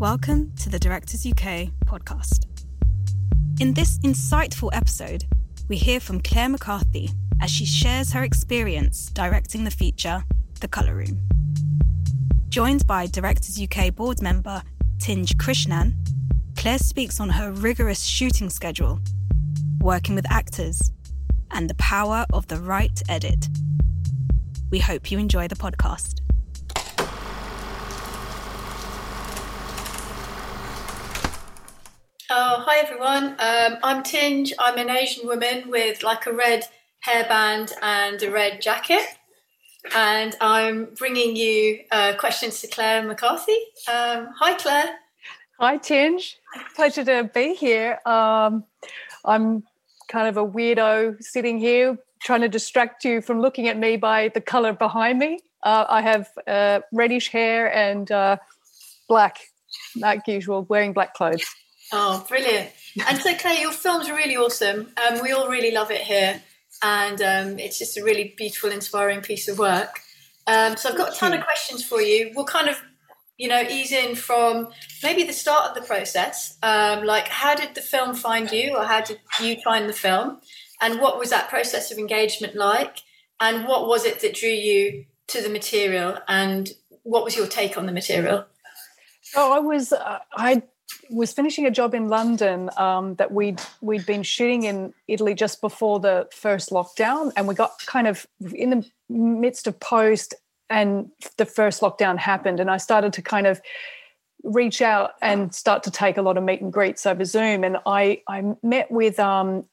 Welcome to the Directors UK podcast. In this insightful episode, we hear from Claire McCarthy as she shares her experience directing the feature The Colour Room. Joined by Directors UK board member Tinge Krishnan, Claire speaks on her rigorous shooting schedule, working with actors, and the power of the right edit. We hope you enjoy the podcast. Oh, hi everyone. Um, I'm Tinge. I'm an Asian woman with like a red hairband and a red jacket. And I'm bringing you uh, questions to Claire McCarthy. Um, hi, Claire. Hi, Tinge. Pleasure to be here. Um, I'm kind of a weirdo sitting here trying to distract you from looking at me by the color behind me. Uh, I have uh, reddish hair and uh, black, like usual, wearing black clothes. Oh, brilliant. And so, Claire, your film's really awesome. Um, we all really love it here. And um, it's just a really beautiful, inspiring piece of work. Um, so, I've got a ton of questions for you. We'll kind of, you know, ease in from maybe the start of the process. Um, like, how did the film find you, or how did you find the film? And what was that process of engagement like? And what was it that drew you to the material? And what was your take on the material? Oh, I was, uh, I was finishing a job in London um, that we'd we'd been shooting in Italy just before the first lockdown, and we got kind of in the midst of post, and the first lockdown happened, and I started to kind of reach out and start to take a lot of meet and greets over Zoom, and I I met with um,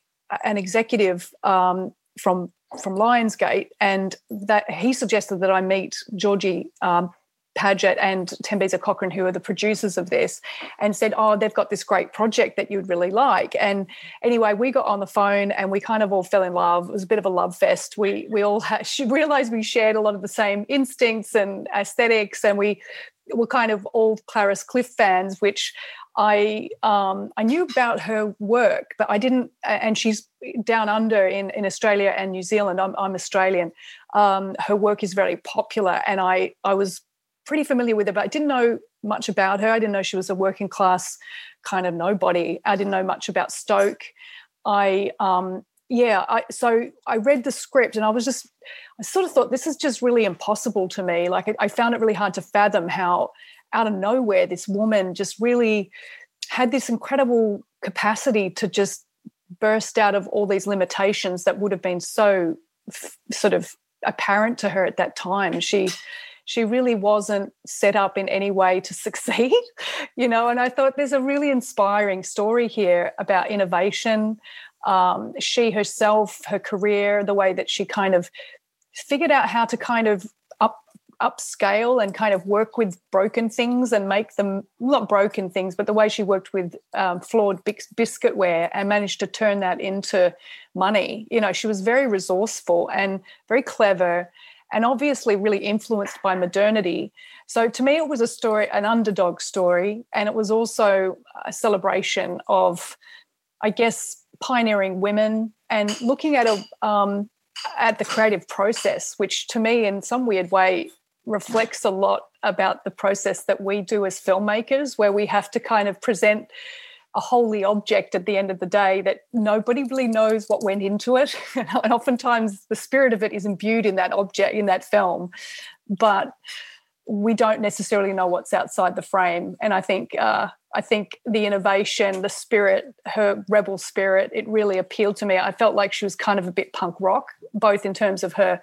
an executive um, from from Lionsgate, and that he suggested that I meet Georgie um, Paget and Tembisa Cochran, who are the producers of this, and said, Oh, they've got this great project that you'd really like. And anyway, we got on the phone and we kind of all fell in love. It was a bit of a love fest. We we all had, realized we shared a lot of the same instincts and aesthetics, and we were kind of all Clarice Cliff fans, which I um, I knew about her work, but I didn't. And she's down under in, in Australia and New Zealand. I'm, I'm Australian. Um, her work is very popular, and I I was pretty familiar with her, but I didn't know much about her. I didn't know she was a working class kind of nobody. I didn't know much about Stoke. I um, yeah, I, so I read the script and I was just, I sort of thought this is just really impossible to me. Like I, I found it really hard to fathom how out of nowhere this woman just really had this incredible capacity to just burst out of all these limitations that would have been so f- sort of apparent to her at that time. She she really wasn't set up in any way to succeed, you know. And I thought there's a really inspiring story here about innovation. Um, she herself, her career, the way that she kind of figured out how to kind of up upscale and kind of work with broken things and make them not broken things, but the way she worked with um, flawed biscuitware and managed to turn that into money. You know, she was very resourceful and very clever and obviously really influenced by modernity. So to me, it was a story, an underdog story, and it was also a celebration of, I guess, pioneering women and looking at a um, at the creative process, which to me, in some weird way, reflects a lot about the process that we do as filmmakers, where we have to kind of present a holy object at the end of the day that nobody really knows what went into it. and oftentimes the spirit of it is imbued in that object, in that film. But we don't necessarily know what's outside the frame. And I think uh, I think the innovation, the spirit, her rebel spirit, it really appealed to me. I felt like she was kind of a bit punk rock, both in terms of her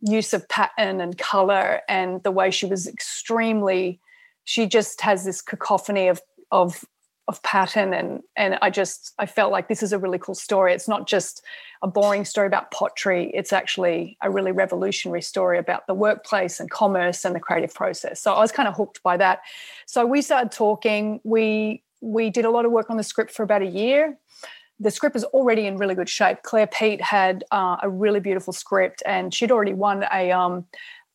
use of pattern and color and the way she was extremely she just has this cacophony of of of pattern and and I just I felt like this is a really cool story. It's not just a boring story about pottery. It's actually a really revolutionary story about the workplace and commerce and the creative process. So I was kind of hooked by that. So we started talking. We we did a lot of work on the script for about a year. The script is already in really good shape. Claire Peate had uh, a really beautiful script, and she'd already won a um,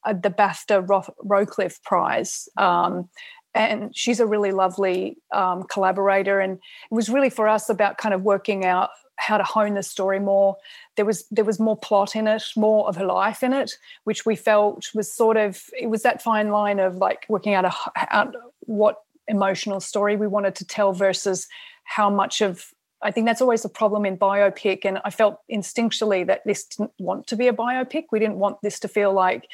the BAFTA Ro- Rocliffe Prize. Um, and she's a really lovely um, collaborator and it was really for us about kind of working out how to hone the story more there was there was more plot in it more of her life in it which we felt was sort of it was that fine line of like working out, a, out what emotional story we wanted to tell versus how much of I think that's always a problem in biopic. And I felt instinctually that this didn't want to be a biopic. We didn't want this to feel like,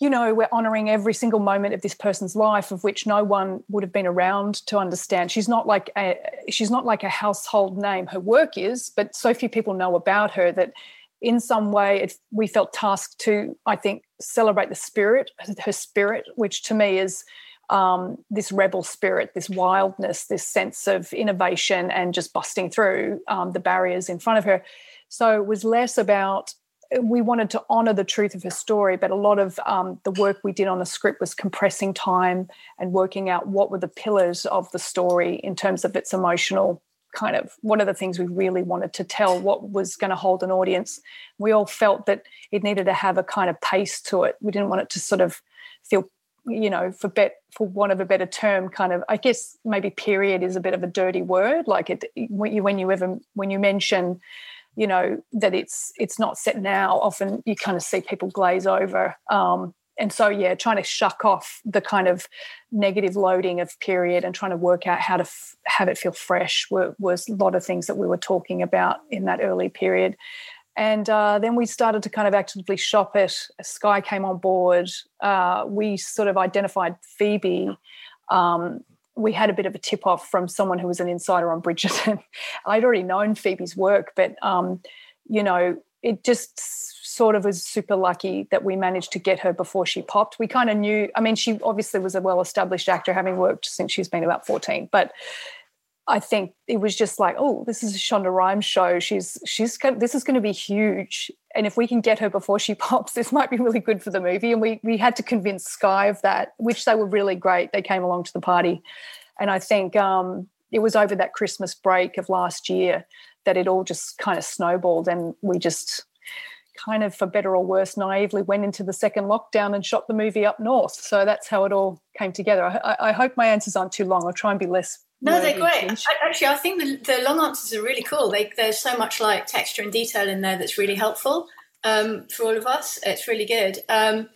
you know, we're honoring every single moment of this person's life of which no one would have been around to understand. She's not like a she's not like a household name. Her work is, but so few people know about her that in some way it, we felt tasked to, I think, celebrate the spirit, her spirit, which to me is um, this rebel spirit, this wildness, this sense of innovation and just busting through um, the barriers in front of her. So it was less about we wanted to honor the truth of her story, but a lot of um, the work we did on the script was compressing time and working out what were the pillars of the story in terms of its emotional kind of what are the things we really wanted to tell, what was going to hold an audience. We all felt that it needed to have a kind of pace to it. We didn't want it to sort of feel you know, for bet for want of a better term, kind of I guess maybe period is a bit of a dirty word. Like it when you when you ever when you mention, you know, that it's it's not set now, often you kind of see people glaze over. Um, and so yeah, trying to shuck off the kind of negative loading of period and trying to work out how to f- have it feel fresh were, was a lot of things that we were talking about in that early period. And uh, then we started to kind of actively shop it. Sky came on board. Uh, we sort of identified Phoebe. Um, we had a bit of a tip off from someone who was an insider on Bridgerton. I'd already known Phoebe's work, but um, you know, it just sort of was super lucky that we managed to get her before she popped. We kind of knew. I mean, she obviously was a well-established actor, having worked since she's been about fourteen, but I think it was just like, oh, this is a Shonda Rhimes show. She's she's this is going to be huge, and if we can get her before she pops, this might be really good for the movie. And we we had to convince Sky of that, which they were really great. They came along to the party, and I think um, it was over that Christmas break of last year that it all just kind of snowballed, and we just kind of, for better or worse, naively went into the second lockdown and shot the movie up north. So that's how it all came together. I, I hope my answers aren't too long. I'll try and be less no, they're great. Actually, I think the, the long answers are really cool. They, there's so much like texture and detail in there that's really helpful um, for all of us. It's really good. Um,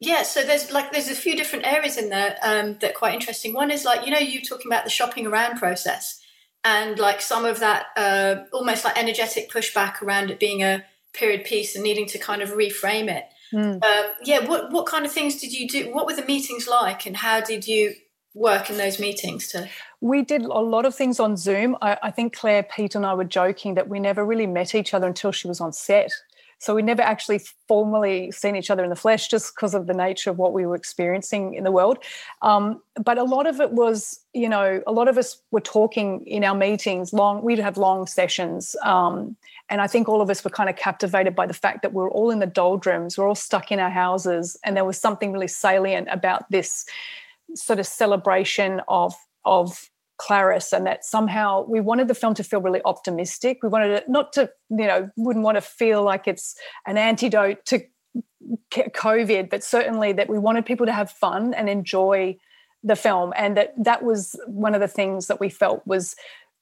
yeah, so there's like there's a few different areas in there um, that are quite interesting. One is like you know you talking about the shopping around process and like some of that uh, almost like energetic pushback around it being a period piece and needing to kind of reframe it. Mm. yeah, what what kind of things did you do? What were the meetings like, and how did you work in those meetings to we did a lot of things on zoom. I, I, think claire peate and i were joking that we never really met each other until she was on set. So we never actually formally seen each other in the flesh just because of the nature of what we were experiencing in the world. Um, but a lot of it was you know a lot of us were talking in our meetings long we'd have long sessions um, and i think all of us were kind of captivated by the fact that we we're all in the doldrums we're all stuck in our houses and there was something really salient about this sort of celebration of of Clarice, and that somehow we wanted the film to feel really optimistic. We wanted it not to, you know, wouldn't want to feel like it's an antidote to COVID, but certainly that we wanted people to have fun and enjoy the film, and that that was one of the things that we felt was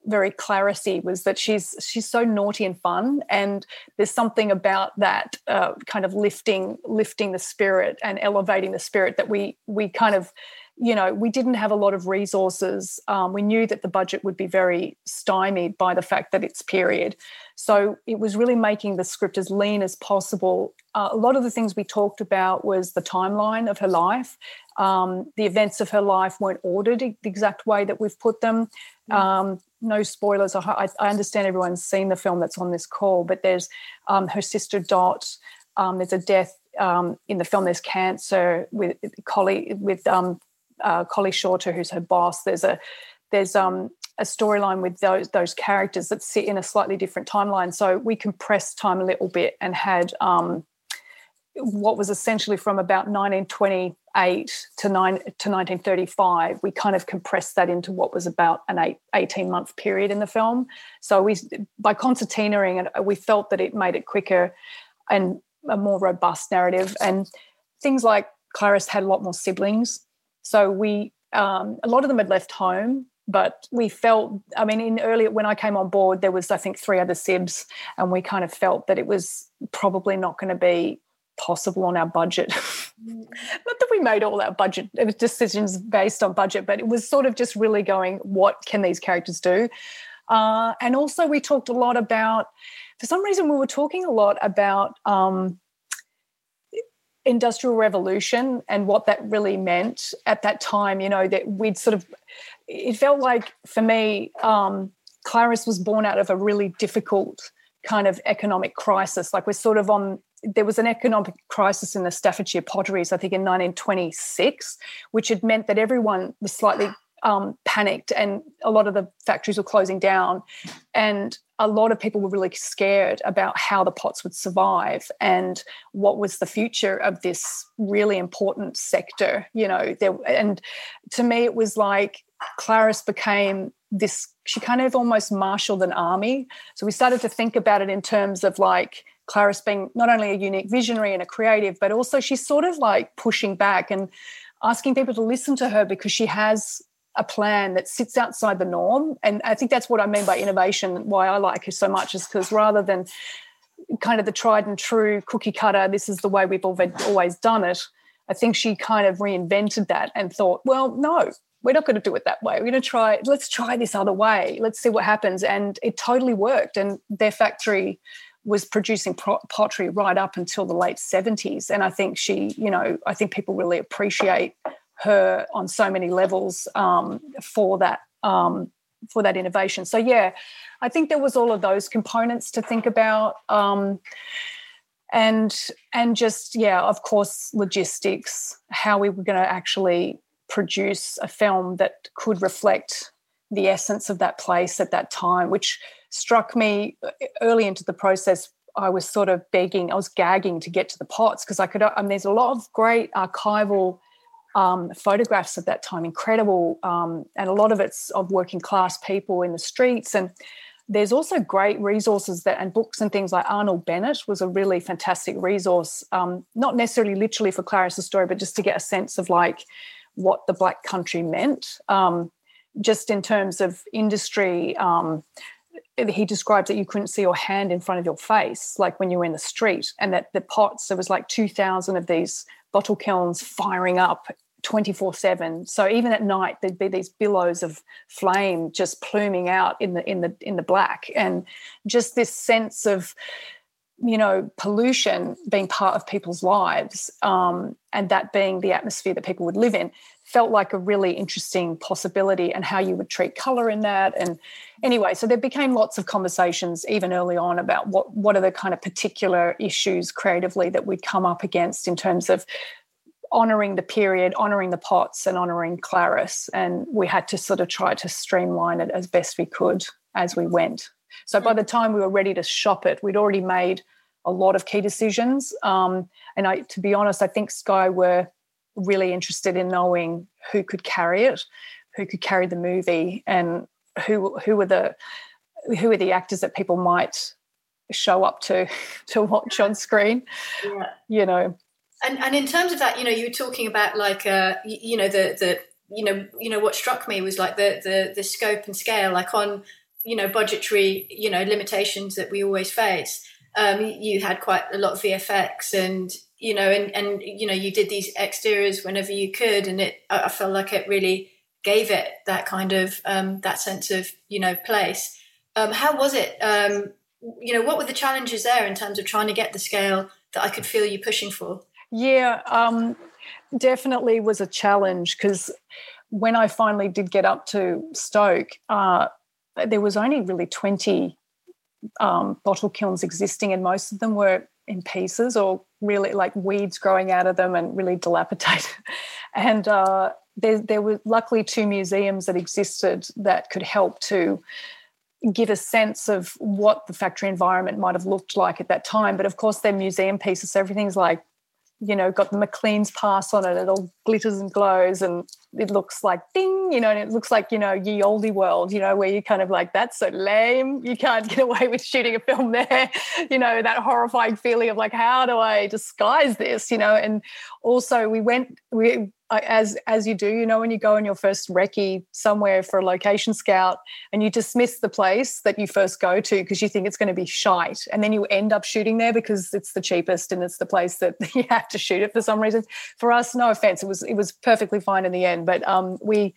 very Clarissy was that she's she's so naughty and fun, and there's something about that uh, kind of lifting lifting the spirit and elevating the spirit that we we kind of you know, we didn't have a lot of resources. Um, we knew that the budget would be very stymied by the fact that it's period. So it was really making the script as lean as possible. Uh, a lot of the things we talked about was the timeline of her life. Um, the events of her life weren't ordered the exact way that we've put them. Mm. Um, no spoilers. I, I, understand everyone's seen the film that's on this call, but there's um, her sister Dot. Um, there's a death um, in the film. There's cancer with Colley with um, uh, Colley Shorter, who's her boss. There's a there's um, a storyline with those those characters that sit in a slightly different timeline. So we compressed time a little bit and had um, what was essentially from about 1928 to, nine, to 1935. We kind of compressed that into what was about an eight, 18 month period in the film. So we by concertinaing it, we felt that it made it quicker and a more robust narrative. And things like Clarice had a lot more siblings so we, um, a lot of them had left home, but we felt, I mean, in earlier when I came on board, there was I think three other sibs, and we kind of felt that it was probably not going to be possible on our budget. Not that we made all our budget it was decisions based on budget but it was sort of just really going what can these characters do? Uh, and also we talked a lot about for some reason we were talking a lot about um, industrial revolution and what that really meant at that time you know that we'd sort of it felt like for me um, clarice was born out of a really difficult kind of economic crisis. Like we're sort of on there was an economic crisis in the staffordshire potteries i think in 1926 which had meant that everyone was slightly um, panicked and a lot of the factories were closing down. And a lot of people were really scared about how the pots would survive and what was the future of this really important sector you know there and to me it was like clarice became this she kind of almost marshaled an army. So we started to think about it in terms of like clarice being not only a unique visionary and a creative but also she's sort of like pushing back and asking people to listen to her because she has a plan that sits outside the norm. And I think that's what I mean by innovation, why I like her so much, is because rather than kind of the tried and true cookie cutter, this is the way we've always done it, I think she kind of reinvented that and thought, well, no, we're not going to do it that way. We're going to try, let's try this other way. Let's see what happens. And it totally worked. And their factory was producing pottery right up until the late 70s. And I think she, you know, I think people really appreciate her on so many levels um, for that um, for that innovation. So yeah, I think there was all of those components to think about. Um, and and just yeah of course logistics how we were going to actually produce a film that could reflect the essence of that place at that time which struck me uh, early into the process i was sort of begging i was gagging to get to the pots because i could I mean, there's a lot of great archival um, photographs of that time, incredible, um, and a lot of it's of working class people in the streets. And there's also great resources that and books and things like Arnold Bennett was a really fantastic resource, um, not necessarily literally for Clarice's story, but just to get a sense of like what the Black country meant, um, just in terms of industry. Um, he describes that you couldn't see your hand in front of your face, like when you were in the street, and that the pots, there was like 2,000 of these bottle kilns firing up 24 7 so even at night there'd be these billows of flame just pluming out in the in the in the black. And just this sense of you know pollution being part of people's lives um, and that being the atmosphere that people would live in felt like a really interesting possibility and how you would treat color in that. And anyway so there became lots of conversations even early on about what what are the kind of particular issues creatively that we'd come up against in terms of honoring the period honoring the pots and honoring Clarice. and we had to sort of try to streamline it as best we could as we went so by the time we were ready to shop it we'd already made a lot of key decisions um, and i to be honest i think sky were really interested in knowing who could carry it, who could carry the movie, and who who were the who are the actors that people might show up to to watch on screen. Yeah. You know. And and in terms of that, you know, you were talking about like uh, you, know the the you know you know what struck me was like the the the scope and scale, like on you know budgetary you know limitations that we always face. Um, you had quite a lot of VFX and you know, and and you know, you did these exteriors whenever you could, and it I, felt like it really gave it that kind of um, that sense of you know place. Um, how was it? Um, you know, what were the challenges there in terms of trying to get the scale that I could feel you pushing for? Yeah, um, definitely was a challenge because when I finally did get up to Stoke, uh, there was only really 20 um, bottle kilns existing, and most of them were in pieces or really like weeds growing out of them and really dilapidated. and uh, there, there were luckily two museums that existed that could help to give a sense of what the factory environment might have looked like at that time. But of course, they're museum pieces. So everything's like, you know, got the McLean's pass on it. It all glitters and glows. And it looks like ding, you know, and it looks like, you know, ye olde world, you know, where you're kind of like, that's so lame. You can't get away with shooting a film there. You know, that horrifying feeling of like, how do I disguise this? You know, and also we went, we as as you do, you know, when you go on your first recce somewhere for a location scout and you dismiss the place that you first go to because you think it's going to be shite, and then you end up shooting there because it's the cheapest and it's the place that you have to shoot it for some reason. For us, no offense, it was it was perfectly fine in the end, but um, we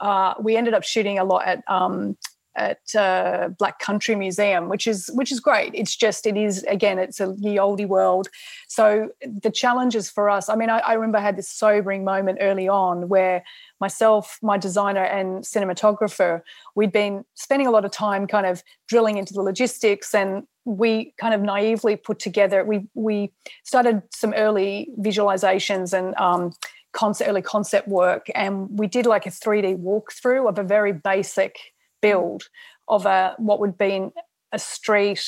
uh, we ended up shooting a lot at um, at uh, Black Country Museum, which is which is great. It's just it is again, it's a ye olde world. So the challenges for us. I mean, I, I, remember I had this sobering moment early on where myself, my designer, and cinematographer, we'd been spending a lot of time kind of drilling into the logistics, and we kind of naively put together. We we started some early visualizations and. Um, concept, early concept work, and we did like a 3D walkthrough of a very basic build of a what would be a street,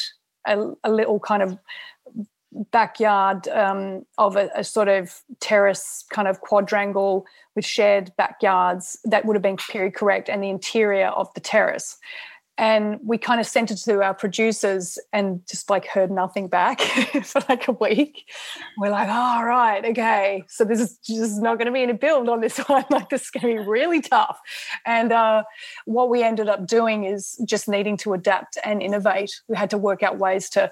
a, a little kind of backyard um, of a, a, sort of terrace kind of quadrangle with shared backyards that would have been period correct and the interior of the terrace and we kind of sent it to our producers and just like heard nothing back for like a week. We're like oh, all right okay. So this is just not going to be any build on this one. Like this is going to be really tough. And uh, what we ended up doing is just needing to adapt and innovate. We had to work out ways to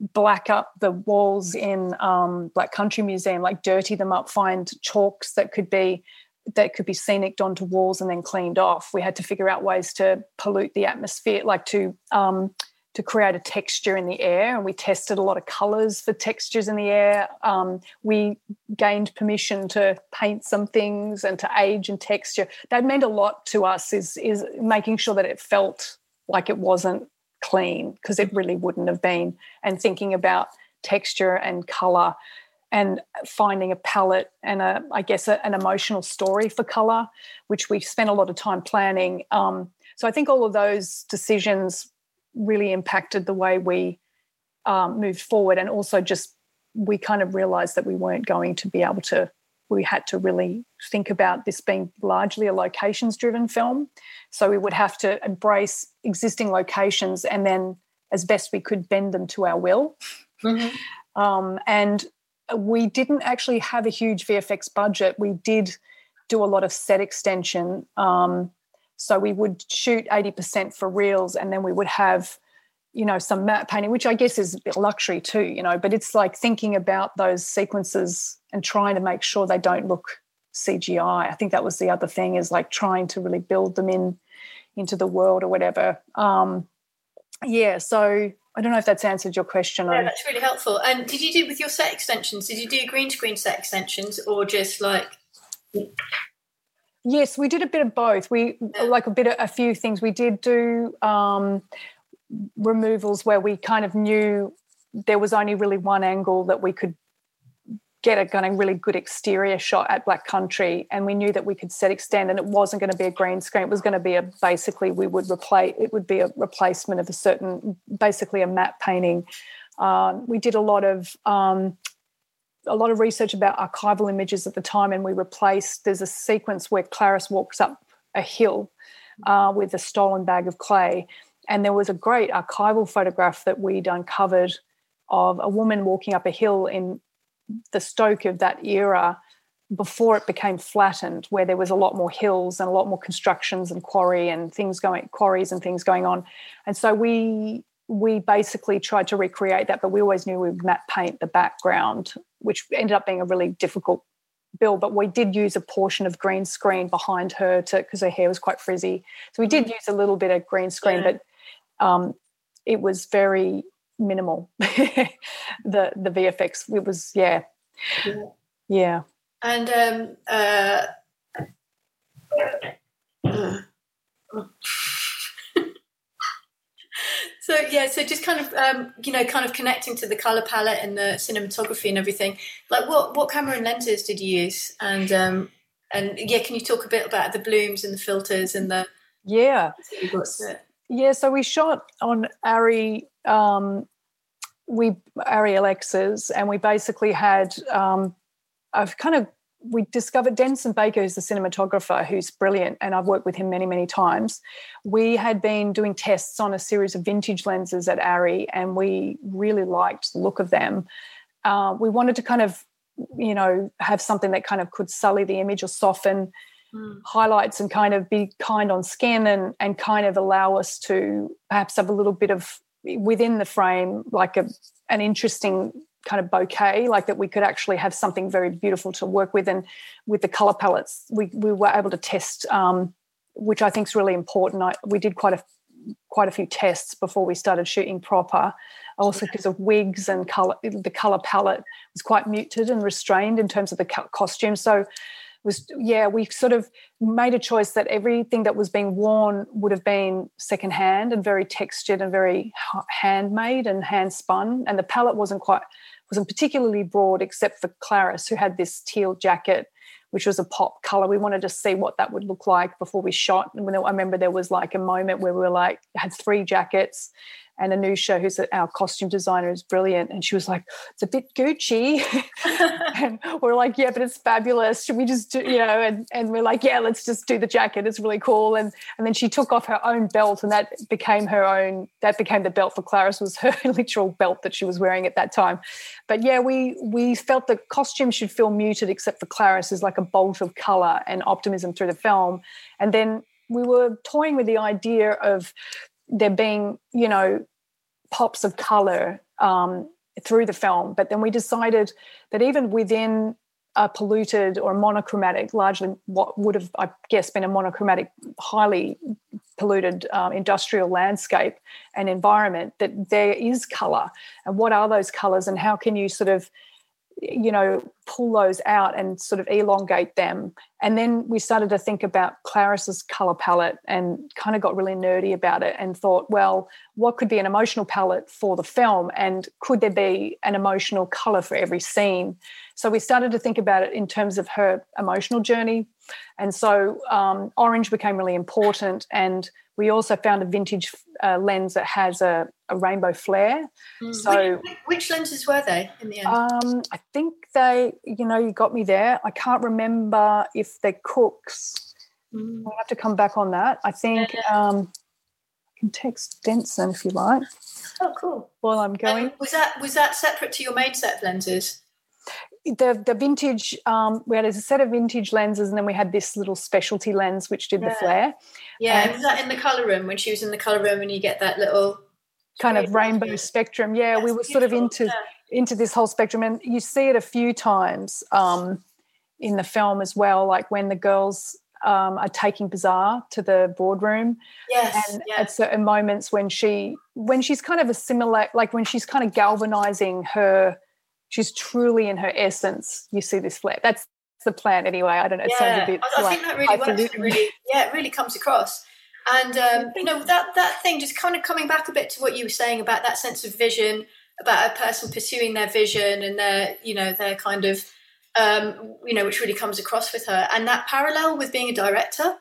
black up the walls in um, Black Country Museum, like dirty them up, find chalks that could be that could be scenic onto walls and then cleaned off. We had to figure out ways to pollute the atmosphere, like to um, to create a texture in the air. And we tested a lot of colors for textures in the air. Um, we gained permission to paint some things and to age and texture. That meant a lot to us. Is is making sure that it felt like it wasn't clean because it really wouldn't have been. And thinking about texture and color and finding a palette and a, I guess, a, an emotional story for color, which we spent a lot of time planning. Um, so I think all of those decisions really impacted the way we um, moved forward, and also just we kind of realized that we weren't going to be able to. We had to really think about this being largely a locations driven film. So we would have to embrace existing locations and then, as best we could, bend them to our will. Mm-hmm. Um, and we didn't actually have a huge VFX budget. We did do a lot of set extension. Um, so we would shoot 80% for reels and then we would have, you know, some matte painting, which I guess is a bit luxury too, you know, but it's like thinking about those sequences and trying to make sure they don't look CGI. I think that was the other thing is like trying to really build them in into the world or whatever. Um, yeah, so I don't know if that's answered your question. Yeah, that's really helpful. And did you do with your set extensions? Did you do green screen set extensions or just like? Yes, we did a bit of both. We yeah. like a bit of a few things. We did do um, removals where we kind of knew there was only really one angle that we could get a kind of really good exterior shot at Black Country, and we knew that we could set extend, and it wasn't going to be a green screen. It was going to be a basically we would replace it would be a replacement of a certain basically a matte painting. Um, we did a lot of um, a lot of research about archival images at the time, and we replaced. There's a sequence where Clarice walks up a hill uh, with a stolen bag of clay, and there was a great archival photograph that we'd uncovered of a woman walking up a hill in the Stoke of that era before it became flattened, where there was a lot more hills and a lot more constructions and quarry and things going quarries and things going on. And so we we basically tried to recreate that, but we always knew we would matte paint the background, which ended up being a really difficult build. But we did use a portion of green screen behind her to because her hair was quite frizzy. So we did mm. use a little bit of green screen, yeah. but um, it was very minimal. the the VFX it was yeah, yeah. yeah. And um, uh, so yeah, so just kind of um, you know, kind of connecting to the color palette and the cinematography and everything. Like, what what camera and lenses did you use? And um, and yeah, can you talk a bit about the blooms and the filters and the yeah. Yeah, so we shot on Arri um, we Arri Alexas, and we basically had um, a kind of we discovered Denson Baker, who's the cinematographer, who's brilliant, and I've worked with him many, many times. We had been doing tests on a series of vintage lenses at ARRI, and we really liked the look of them. Uh, we wanted to kind of, you know, have something that kind of could sully the image or soften mm. highlights and kind of be kind on skin and and kind of allow us to perhaps have a little bit of within the frame, like a an interesting kind of bouquet, like that we could actually have something very beautiful to work with. And with the color palettes, we, we were able to test, um, which I think is really important. I, we did quite a quite a few tests before we started shooting proper. Also, because of wigs and color, the color palette was quite muted and restrained in terms of the costume. So was yeah we sort of made a choice that everything that was being worn would have been secondhand and very textured and very handmade and hand spun and the palette wasn't quite wasn't particularly broad except for Clarice who had this teal jacket which was a pop color. We wanted to see what that would look like before we shot. And I remember there was like a moment where we were like had three jackets and Anusha, who's our costume designer, is brilliant. And she was like, it's a bit Gucci. and we're like, yeah, but it's fabulous. Should we just do, you know, and, and we're like, yeah, let's just do the jacket. It's really cool. And and then she took off her own belt and that became her own, that became the belt for Clarice was her literal belt that she was wearing at that time. But yeah, we we felt the costume should feel muted except for Clarice is like a bolt of color and optimism through the film. And then we were toying with the idea of there being, you know, pops of color um, through the film. But then we decided that even within a polluted or monochromatic, largely what would have, I guess, been a monochromatic, highly polluted um, industrial landscape and environment, that there is color. And what are those colors, and how can you sort of you know pull those out and sort of elongate them. And then we started to think about clarice's color palette and kind of got really nerdy about it and thought well what could be an emotional palette for the film? And could there be an emotional color for every scene? So we started to think about it in terms of her emotional journey. And so um, orange became really important and we also found a vintage uh, lens that has a, a rainbow flare. Mm. So, which, which, lenses were they in the end? Um, I think they, you know, you got me there. I can't remember if they're Cookes. Mm. I'll have to come back on that. I think yeah. Um, I can text Denson if you like. Oh, cool. While I'm going, um, was that was that separate to your main set of lenses? The the vintage um, we had a set of vintage lenses and then we had this little specialty lens which did yeah. the flare yeah and was that in the color room when she was in the color room and you get that little kind of rainbow spectrum yeah That's we were sort of into yeah. into this whole spectrum and you see it a few times um, in the film as well like when the girls um, are taking Bizarre to the boardroom. Yes, and at certain moments when she when she's kind of assimilate, like when she's kind of galvanizing her she's truly in her essence. You see this flare. That's the plan anyway. I don't know. It yeah, sounds a bit. I, I think that really works. It really, yeah, it really comes across. And um, you know that that thing, just kind of coming back a bit to what you were saying about that sense of vision, about a person pursuing their vision and their, you know, their kind of, um, you know, which really comes across with her, and that parallel with being a director.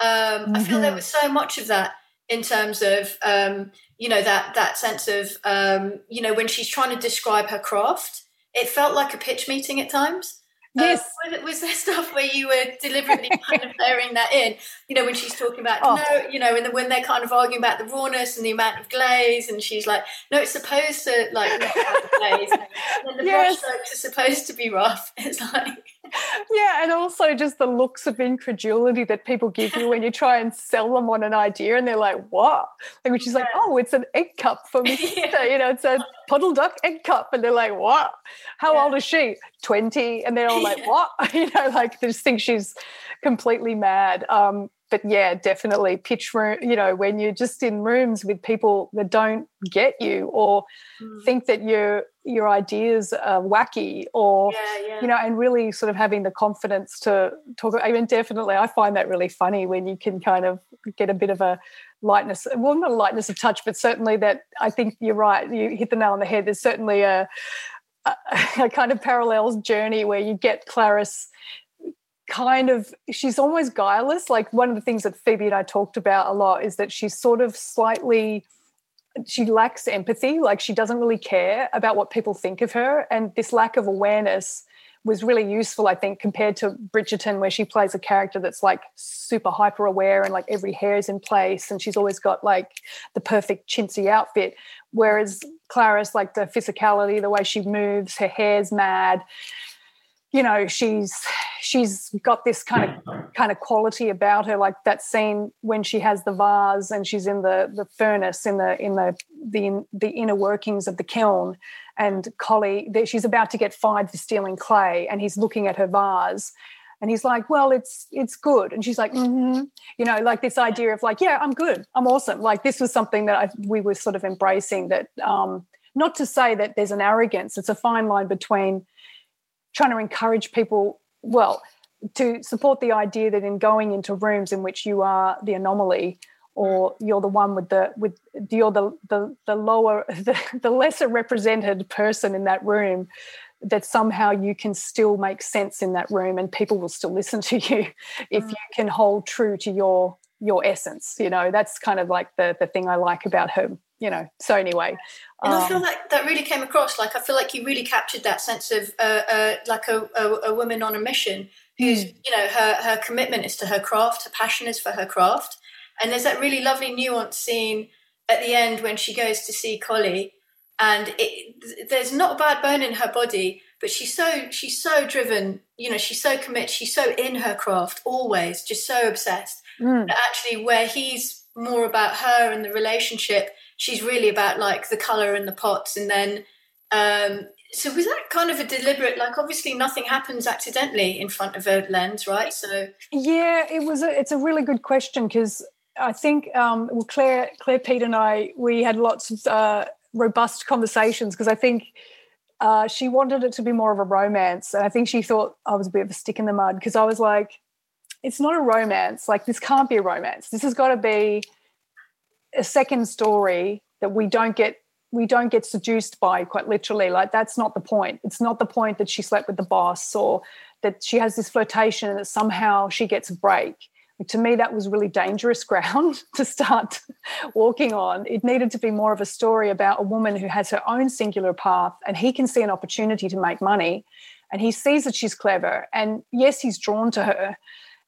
Um, mm-hmm. I feel there mm-hmm. was so much of that in terms of um, you know that that sense of um, you know when she's trying to describe her craft it felt like a pitch meeting at times. Uh, yes. Was there stuff where you were deliberately kind of layering that in? You know, when she's talking about oh. no, you know, and the, when they're kind of arguing about the rawness and the amount of glaze, and she's like, no, it's supposed to like not have the glaze, and then the yes. brushstrokes are supposed to be rough. It's like yeah, and also just the looks of incredulity that people give you when you try and sell them on an idea, and they're like, "What?" Like, which is like, "Oh, it's an egg cup for me yeah. You know, it's a puddle duck egg cup, and they're like, "What? How yeah. old is she? 20? And they're all like, "What?" you know, like they just think she's completely mad. Um, but yeah, definitely pitch room, you know, when you're just in rooms with people that don't get you or mm. think that your your ideas are wacky or yeah, yeah. you know, and really sort of having the confidence to talk. I mean, definitely I find that really funny when you can kind of get a bit of a lightness, well, not a lightness of touch, but certainly that I think you're right. You hit the nail on the head. There's certainly a a, a kind of parallels journey where you get Clarice kind of she's almost guileless like one of the things that phoebe and i talked about a lot is that she's sort of slightly she lacks empathy like she doesn't really care about what people think of her and this lack of awareness was really useful, I think, compared to Bridgerton, where she plays a character that's like super hyper aware and like every hair is in place and she's always got like the perfect chintzy outfit. Whereas Clara's like the physicality, the way she moves, her hair's mad. You know, she's she's got this kind of kind of quality about her, like that scene when she has the vase and she's in the the furnace in the in the the the inner workings of the kiln and Colley, she's about to get fired for stealing clay, and he's looking at her vase, and he's like, "Well, it's it's good," and she's like, mm-hmm. "You know, like this idea of like, yeah, I'm good, I'm awesome." Like this was something that I, we were sort of embracing. That um, not to say that there's an arrogance; it's a fine line between trying to encourage people. Well, to support the idea that in going into rooms in which you are the anomaly or you're the one with the with you're the the, the lower the, the lesser represented person in that room that somehow you can still make sense in that room and people will still listen to you if mm. you can hold true to your your essence you know that's kind of like the the thing i like about her you know so anyway and um, i feel um, like that really came across like i feel like you really captured that sense of uh, uh, like a, a, a, woman on a mission who's mm. you know her her commitment is to her craft her passion is for her craft and there's that really lovely nuance scene at the end when she goes to see Colley, and it, there's not a bad bone in her body, but she's so she's so driven. You know, she's so committed. She's so in her craft, always just so obsessed. Mm. Actually, where he's more about her and the relationship, she's really about like the color and the pots, and then. Um, so was that kind of a deliberate like obviously nothing happens accidentally in front of a lens right so yeah it was a, it's a really good question because I think um, well, Claire, Claire, Peate, and I we had lots of uh, robust conversations because I think uh, she wanted it to be more of a romance, and I think she thought I was a bit of a stick in the mud because I was like, "It's not a romance. Like this can't be a romance. This has got to be a second story that we don't get." We don't get seduced by quite literally. Like, that's not the point. It's not the point that she slept with the boss or that she has this flirtation and that somehow she gets a break to me that was really dangerous ground to start walking on it needed to be more of a story about a woman who has her own singular path and he can see an opportunity to make money and he sees that she's clever and yes he's drawn to her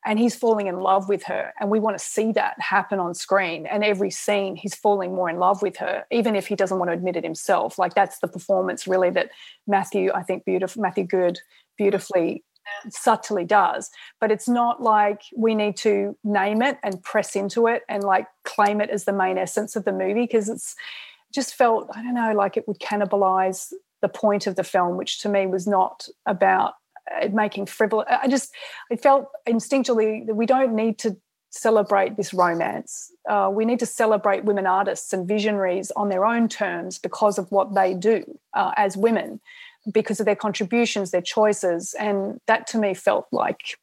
and he's falling in love with her and we want to see that happen on screen and every scene he's falling more in love with her even if he doesn't want to admit it himself. Like that's the performance really that matthew i think beautiful matthew goode beautifully subtly does. But it's not like we need to name it and press into it and like claim it as the main essence of the movie because it's just felt i don't know like it would cannibalize the point of the film which to me was not about uh, making frivolous i just i felt instinctually that we don't need to celebrate this romance uh, we need to celebrate women artists and visionaries on their own terms because of what they do uh, as women because of their contributions, their choices. And that to me felt like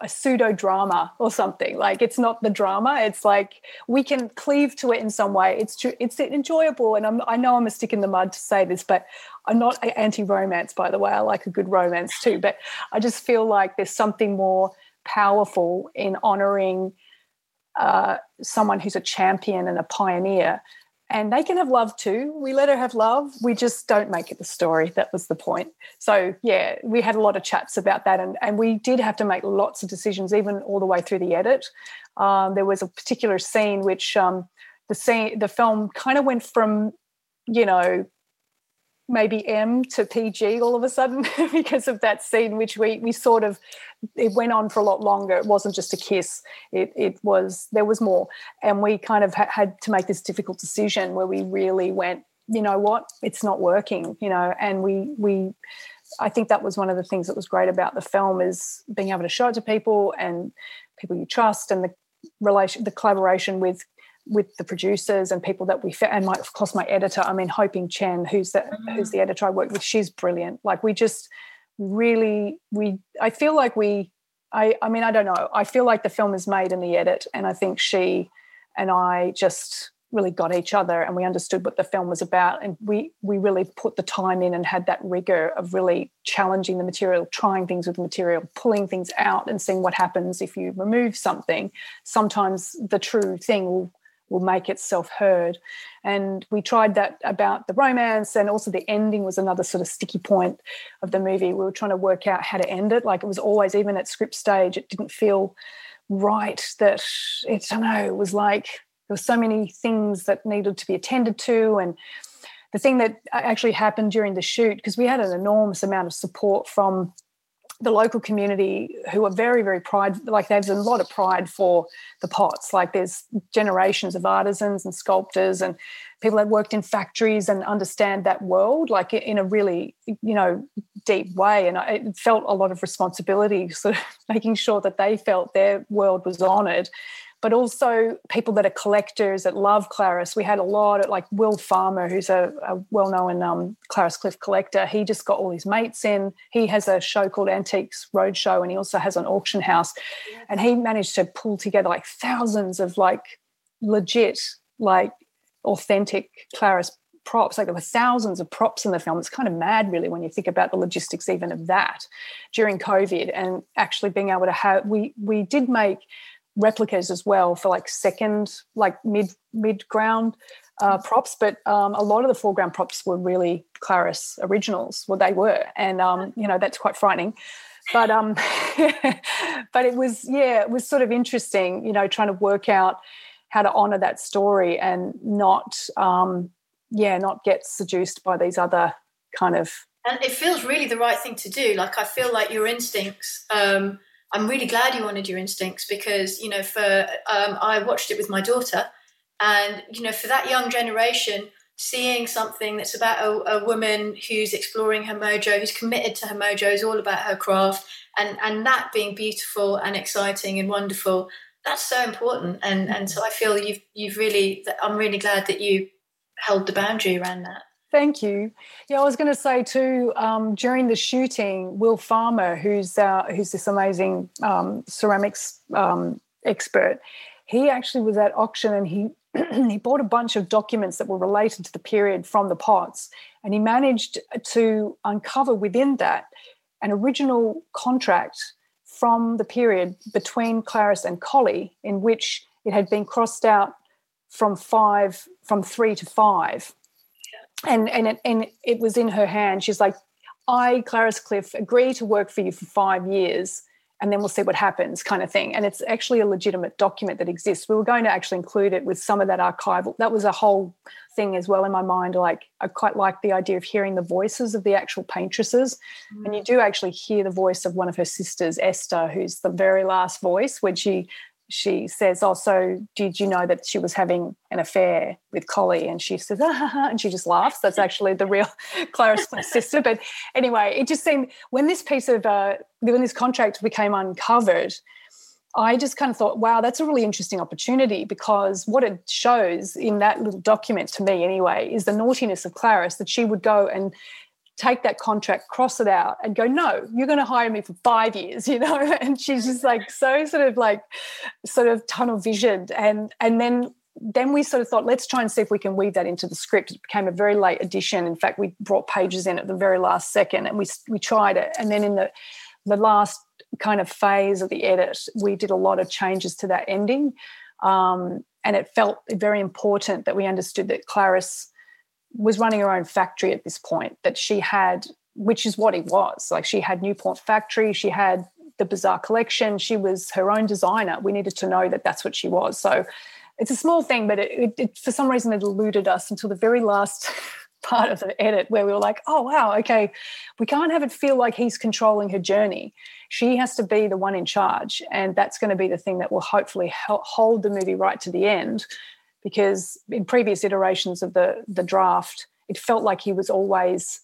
a pseudo drama or something. Like it's not the drama. It's like we can cleave to it in some way. It's true it's enjoyable and I'm, i know i'm a stick in the mud to say this but i'm not anti-romance by the way. I like a good romance too. But i just feel like there's something more powerful in honoring uh, someone who's a champion and a pioneer and they can have love too. We let her have love. We just don't make it the story. That was the point. So yeah, we had a lot of chats about that, and and we did have to make lots of decisions, even all the way through the edit. Um, there was a particular scene which um, the scene the film kind of went from you know maybe M to PG all of a sudden because of that scene, which we we sort of it went on for a lot longer. It wasn't just a kiss. It it was there was more, and we kind of ha- had to make this difficult decision where we really went. You know what? It's not working. You know, and we we. I think that was one of the things that was great about the film is being able to show it to people and people you trust and the relation the collaboration with with the producers and people that we and my of course my editor i mean hoping chen who's the mm-hmm. who's the editor i work with she's brilliant. Like we just really we i feel like we i i mean i don't know. I feel like the film is made in the edit and i think she and i just really got each other and we understood what the film was about and we we really put the time in and had that rigor of really challenging the material trying things with the material pulling things out and seeing what happens if you remove something. Sometimes the true thing will will make itself heard. And we tried that about the romance, and also the ending was another sort of sticky point of the movie. We were trying to work out how to end it. Like it was always, even at script stage, it didn't feel right that it, I don't know, it was like there were so many things that needed to be attended to. And the thing that actually happened during the shoot, because we had an enormous amount of support from the local community who are very very pride like there's a lot of pride for the pots. Like there's generations of artisans and sculptors and people that worked in factories and understand that world like in a really you know deep way. And i felt a lot of responsibility sort of making sure that they felt their world was honored but also people that are collectors that love Clarice. We had a lot of like Will Farmer, who's a, a well known um, Clarice Cliff collector. He just got all his mates in. He has a show called Antiques Roadshow and he also has an auction house. And he managed to pull together like thousands of like legit, like authentic Clarice props. Like there were thousands of props in the film. It's kind of mad, really, when you think about the logistics even of that during COVID and actually being able to have. We we did make replicas as well for like second, like mid mid ground uh, props, but um, a lot of the foreground props were really Clarice originals. Well, they were, and um, you know that's quite frightening. But um, but it was yeah, it was sort of interesting, you know, trying to work out how to honor that story and not um, yeah, not get seduced by these other kind of. And it feels really the right thing to do. Like I feel like your instincts. Um, I'm really glad you honored your instincts because, you know, for um, I watched it with my daughter, and you know, for that young generation, seeing something that's about a, a, woman who's exploring her mojo, who's committed to her mojo, is all about her craft, and and that being beautiful and exciting and wonderful, that's so important. And and so I feel you've you've really, I'm really glad that you held the boundary around that. Thank you. Yeah, I was going to say too. Um, during the shooting, Will Farmer, who's uh, who's this amazing um, ceramics um, expert, he actually was at auction and he he bought a bunch of documents that were related to the period from the pots, and he managed to uncover within that an original contract from the period between Clarice and Colley, in which it had been crossed out from five, from three to five and and it, and it was in her hand. She's like, I, Clarice Cliff, agree to work for you for five years, and then we'll see what happens, kind of thing. And it's actually a legitimate document that exists. We were going to actually include it with some of that archival. That was a whole thing as well in my mind. Like I quite like the idea of hearing the voices of the actual paintresses, mm. and you do actually hear the voice of one of her sisters, Esther, who's the very last voice when she she says, "Oh, so did you know that she was having an affair with Colley?" And she says, ah, and she just laughs. That's actually the real Clarice sister. But anyway, it just seemed when this piece of uh, when this contract became uncovered, I just kind of thought, wow, that's a really interesting opportunity because what it shows in that little document to me, anyway, is the naughtiness of Clarice that she would go and take that contract, cross it out, and go, no, you're going to hire me for five years, you know? And she's just like so sort of like sort of tunnel visioned. And and then then we sort of thought, let's try and see if we can weave that into the script. It became a very late addition. In fact, we brought pages in at the very last second, and we we tried it. And then in the the last kind of phase of the edit, we did a lot of changes to that ending, um, and it felt very important that we understood that Clarice was running her own factory at this point that she had which is what it was. Like she had newport factory she had the bizarre collection she was her own designer. We needed to know that that's what she was. So it's a small thing but it, it, it for some reason it eluded us until the very last part of the edit where we were like oh wow okay. We can't have it feel like he's controlling her journey. She has to be the one in charge and that's going to be the thing that will hopefully help hold the movie right to the end because in previous iterations of the the draft, it felt like he was always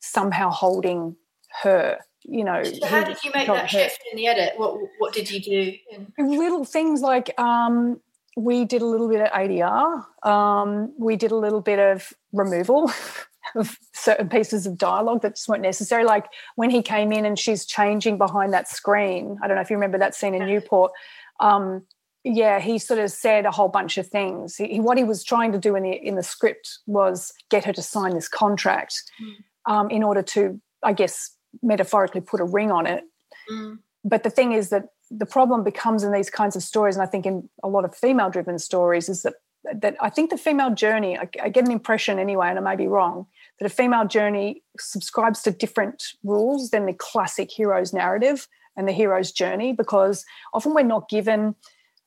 somehow holding her. You know, so how did you make that her. shift in the edit? What what did you do? In- Little things like um, we did a little bit of ADR. Um, we did a little bit of removal of certain pieces of dialogue that just weren't necessary. Like when he came in and she's changing behind that screen. I don't know if you remember that scene in Newport. Um, yeah, he sort of said a whole bunch of things. He, what he was trying to do in the in the script was get her to sign this contract mm. um, in order to, I guess, metaphorically put a ring on it. Mm. But the thing is that the problem becomes in these kinds of stories, and I think in a lot of female-driven stories, is that that I think the female journey, I, I, get an impression anyway, and I may be wrong, that a female journey subscribes to different rules than the classic hero's narrative and the hero's journey because often we're not given.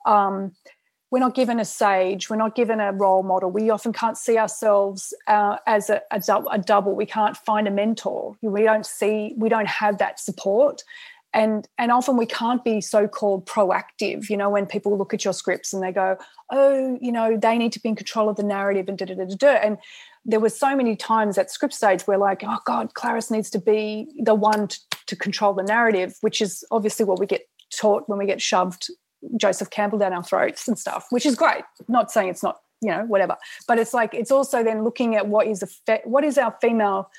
Um, we're not given a sage, we're not given a role model. We often can't see ourselves uh, as a, a, a double. We can't find a mentor. We don't see, we don't have that support and and often we can't be so-called proactive you know when people look at your scripts and they go oh you know they need to be in control of the narrative and da da da da and there were so many times at script stage where like oh god clarice needs to be the one to, to control the narrative which is obviously what we get taught when we get shoved joseph campbell down our throats and stuff which is great. Not saying it's not you know whatever. But it's like it's also then looking at what is a fe- what is our female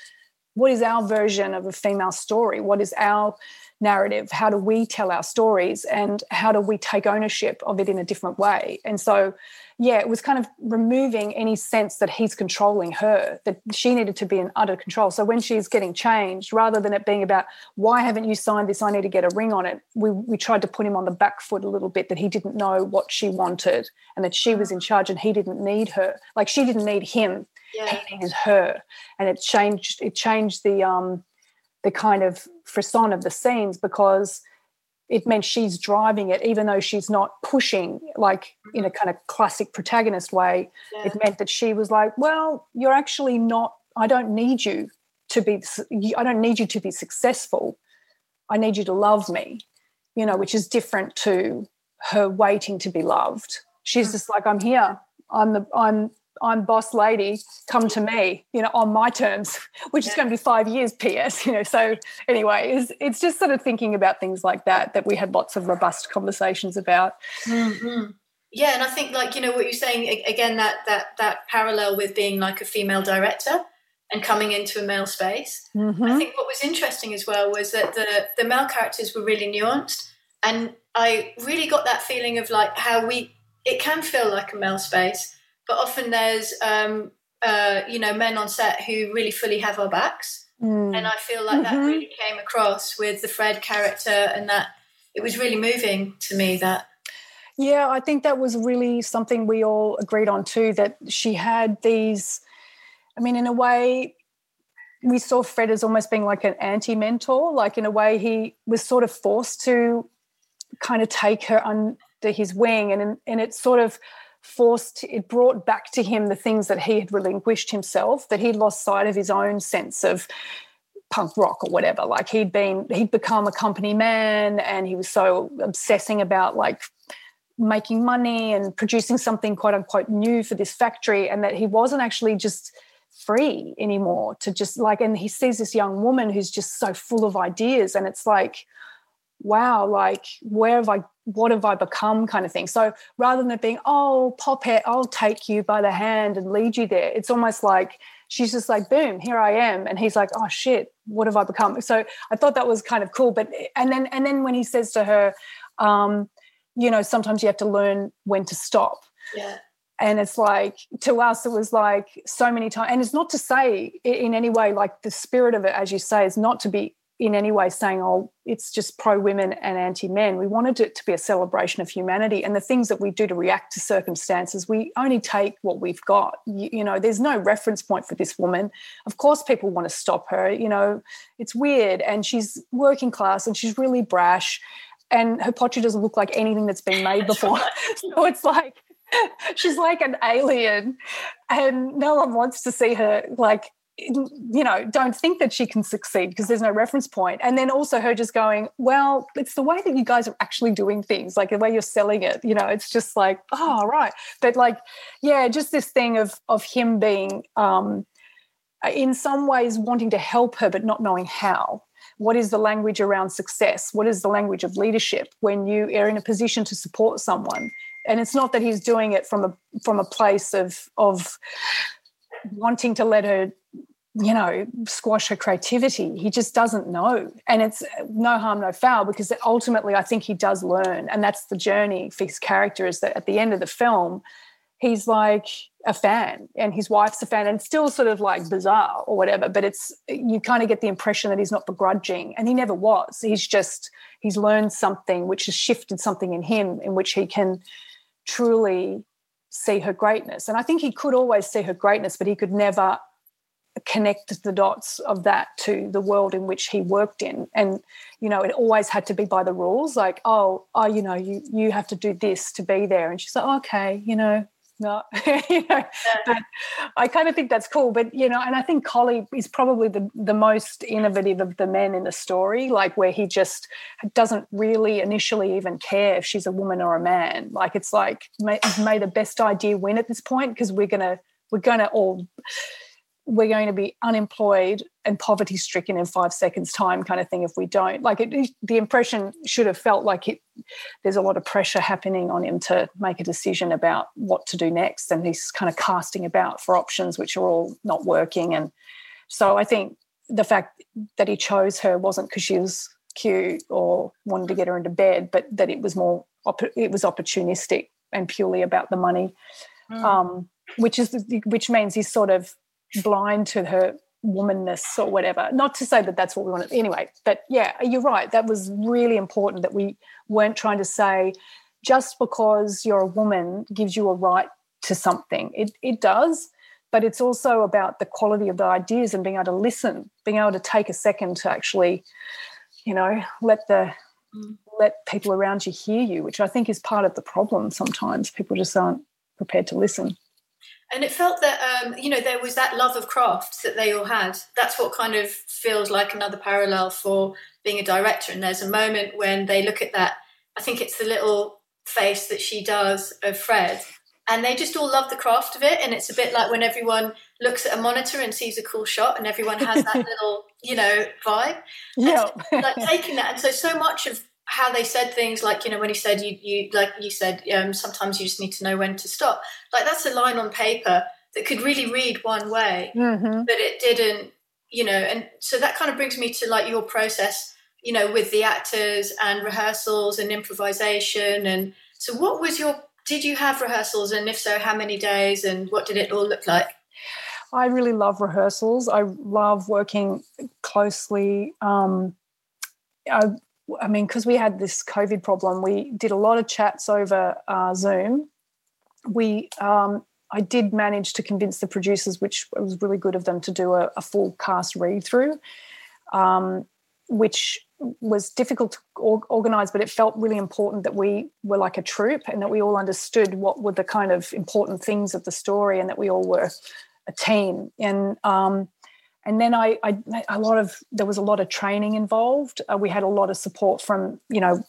what is our version of a female story? What is our narrative. How do we tell our stories and how do we take ownership of it in a different way? And so yeah it was kind of removing any sense that he's controlling her that she needed to be in utter control. So when she's getting changed rather than it being about why haven't you signed this? I need to get a ring on it we, we tried to put him on the back foot a little bit that he didn't know what she wanted and that she was in charge and he didn't need her. Like she didn't need him yeah. he needed her. And it changed it changed the um the kind of frisson of the scenes because it meant she's driving it even though she's not pushing like in a kind of classic protagonist way yeah. it meant that she was like well you're actually not i don't need you to be i don't need you to be successful i need you to love me you know which is different to her waiting to be loved she's mm. just like i'm here i'm the i'm I'm boss lady, come to me, you know, on my terms, which yeah. is going to be five years PS, you know. So anyway, it's, it's just sort of thinking about things like that, that we had lots of robust conversations about. Mm-hmm. Yeah. And I think like, you know, what you're saying again, that, that, that parallel with being like a female director and coming into a male space. Mm-hmm. I think what was interesting as well was that the, the male characters were really nuanced. And I really got that feeling of like how we, it can feel like a male space but often there's um, uh, you know men on set who really fully have our backs, mm. and I feel like mm-hmm. that really came across with the Fred character, and that it was really moving to me that. Yeah, I think that was really something we all agreed on too. That she had these, I mean, in a way, we saw Fred as almost being like an anti mentor. Like, in a way, he was sort of forced to kind of take her under his wing. And, and it sort of forced it brought back to him the things that he had relinquished himself that he'd lost sight of his own sense of punk rock or whatever. Like he'd been he'd become a company man and he was so obsessing about like making money and producing something quote unquote new for this factory and that he wasn't actually just free anymore to just like and he sees this young woman who's just so full of ideas and it's like wow like where have i what have I become kind of thing. So rather than it being, oh, Poppet, I'll take you by the hand and lead you there, it's almost like she's just like, boom, here I am. And he's like, oh shit, what have I become? So I thought that was kind of cool. But and then and then when he says to her, um, you know, sometimes you have to learn when to stop. Yeah. And it's like to us, it was like so many times. And it's not to say in any way, like the spirit of it, as you say, is not to be in any way saying, oh, it's just pro women and anti men. We wanted it to be a celebration of humanity and the things that we do to react to circumstances. We only take what we've got. You, you, know, there's no reference point for this woman. Of course, people want to stop her. You know, it's weird. And she's working class and she's really brash. And her pottery doesn't look like anything that's been made before. so it's like, she's like an alien and no one wants to see her like you know, don't think that she can succeed because there's no reference point. And then also her just going, well, it's the way that you guys are actually doing things, like the way you're selling it. You know, it's just like, oh, right. But like, yeah, just this thing of of him being um, in some ways wanting to help her, but not knowing how. What is the language around success? What is the language of leadership when you are in a position to support someone? And it's not that he's doing it from a from a place of of wanting to let her you know, squash her creativity. He just doesn't know. And it's no harm, no foul, because ultimately I think he does learn. And that's the journey for his character is that at the end of the film, he's like a fan and his wife's a fan and still sort of like bizarre or whatever. But it's, you kind of get the impression that he's not begrudging and he never was. He's just, he's learned something which has shifted something in him in which he can truly see her greatness. And I think he could always see her greatness, but he could never connect the dots of that to the world in which he worked in and you know it always had to be by the rules like oh oh you know you you have to do this to be there and she's like oh, okay you know no you know i kind of think that's cool but you know and i think colley is probably the the most innovative of the men in the story like where he just doesn't really initially even care if she's a woman or a man. Like it's like may, may the best idea win at this point because we're gonna we're gonna all we're going to be unemployed and poverty stricken in five seconds time kind of thing if we don't. Like it, the impression should have felt like it there's a lot of pressure happening on him to make a decision about what to do next and he's kind of casting about for options which are all not working. And so i think the fact that he chose her wasn't because she was cute or wanted to get her into bed but that it was more it was opportunistic and purely about the money. Mm. um, which is which means he's sort of blind to her womanness or whatever. Not to say that that's what we wanted anyway, but yeah, you're right. That was really important that we weren't trying to say just because you're a woman gives you a right to something. It it does, but it's also about the quality of the ideas and being able to listen, being able to take a second to actually, you know, let the mm. let people around you hear you, which I think is part of the problem sometimes. People just aren't prepared to listen and it felt that um, you know there was that love of craft that they all had. That's what kind of feels like another parallel for being a director. And there's a moment when they look at that i think it's the little face that she does of fred and they just all love the craft of it. And it's a bit like when everyone looks at a monitor and sees a cool shot and everyone has that little you know vibe. Yeah. like taking that and so so much of how they said things like you know when he said you you like you said um, sometimes you just need to know when to stop. Like that's a line on paper that could really read one way mm-hmm. but it didn't you know and so that kind of brings me to like your process you know with the actors and rehearsals and improvisation. And so what was your did you have rehearsals? And if so how many days? And what did it all look like? I really love rehearsals. I love working closely um, I I mean, because we had this COVID problem, we did a lot of chats over uh, Zoom. We, um, I did manage to convince the producers, which was really good of them, to do a, a full cast read through, um, which was difficult to or- organize, but it felt really important that we were like a troupe and that we all understood what were the kind of important things of the story and that we all were a team. And um, and then I, I, a lot of there was a lot of training involved. Uh, we had a lot of support from you know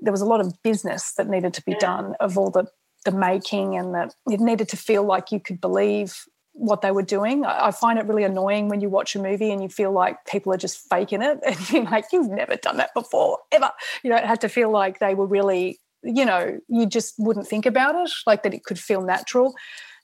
there was a lot of business that needed to be done of all the the making and the it needed to feel like you could believe what they were doing. I, I find it really annoying when you watch a movie and you feel like people are just faking it and you're like you've never done that before ever. You know, it had to feel like they were really you know you just wouldn't think about it like that it could feel natural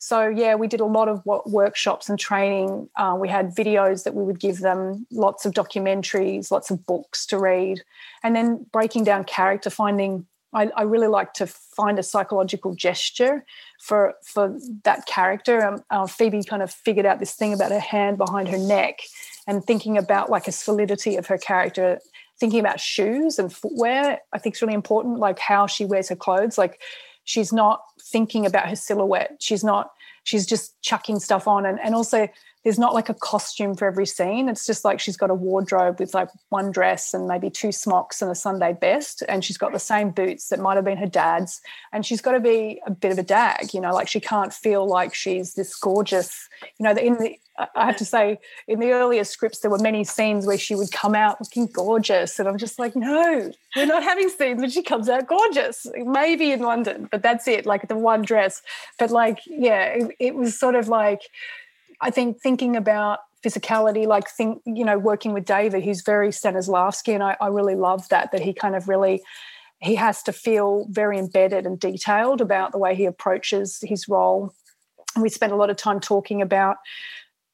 so yeah, we did a lot of workshops and training. Uh, we had videos that we would give them, lots of documentaries, lots of books to read, and then breaking down character, finding. I, I really like to find a psychological gesture for for that character. Um, uh, Phoebe kind of figured out this thing about her hand behind her neck, and thinking about like a solidity of her character thinking about shoes and footwear i think is really important like how she wears her clothes like she's not thinking about her silhouette. She's not she's just chucking stuff on. And, and also there's not like a costume for every scene it's just like she's got a wardrobe with like one dress and maybe two smocks and a sunday best and she's got the same boots that might have been her dad's and she's got to be a bit of a dag you know like she can't feel like she's this gorgeous you know in the I have to say, in the earlier scripts, there were many scenes where she would come out looking gorgeous. And I'm just like, no, we're not having scenes when she comes out gorgeous. Maybe in London, but that's it, like the one dress. But like, yeah, it, it was sort of like, I think thinking about physicality, like think, you know, working with David, who's very Stanislavski. And I, I really love that, that he kind of really he has to feel very embedded and detailed about the way he approaches his role. And we spent a lot of time talking about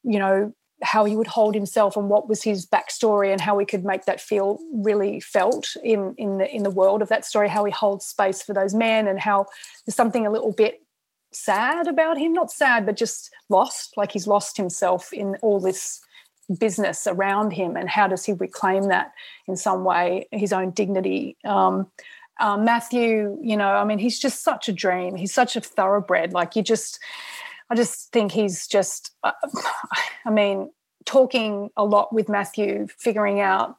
you know how he would hold himself and what was his backstory and how we could make that feel really felt in in the in the world of that story how he holds space for those men and how there's something a little bit sad about him not sad but just lost like he's lost himself in all this business around him and how does he reclaim that in some way his own dignity um, Um, Matthew, you know, I mean, he's just such a dream. He's such a thoroughbred. Like you just, I just think he's just, uh, I mean, talking a lot with Matthew, figuring out,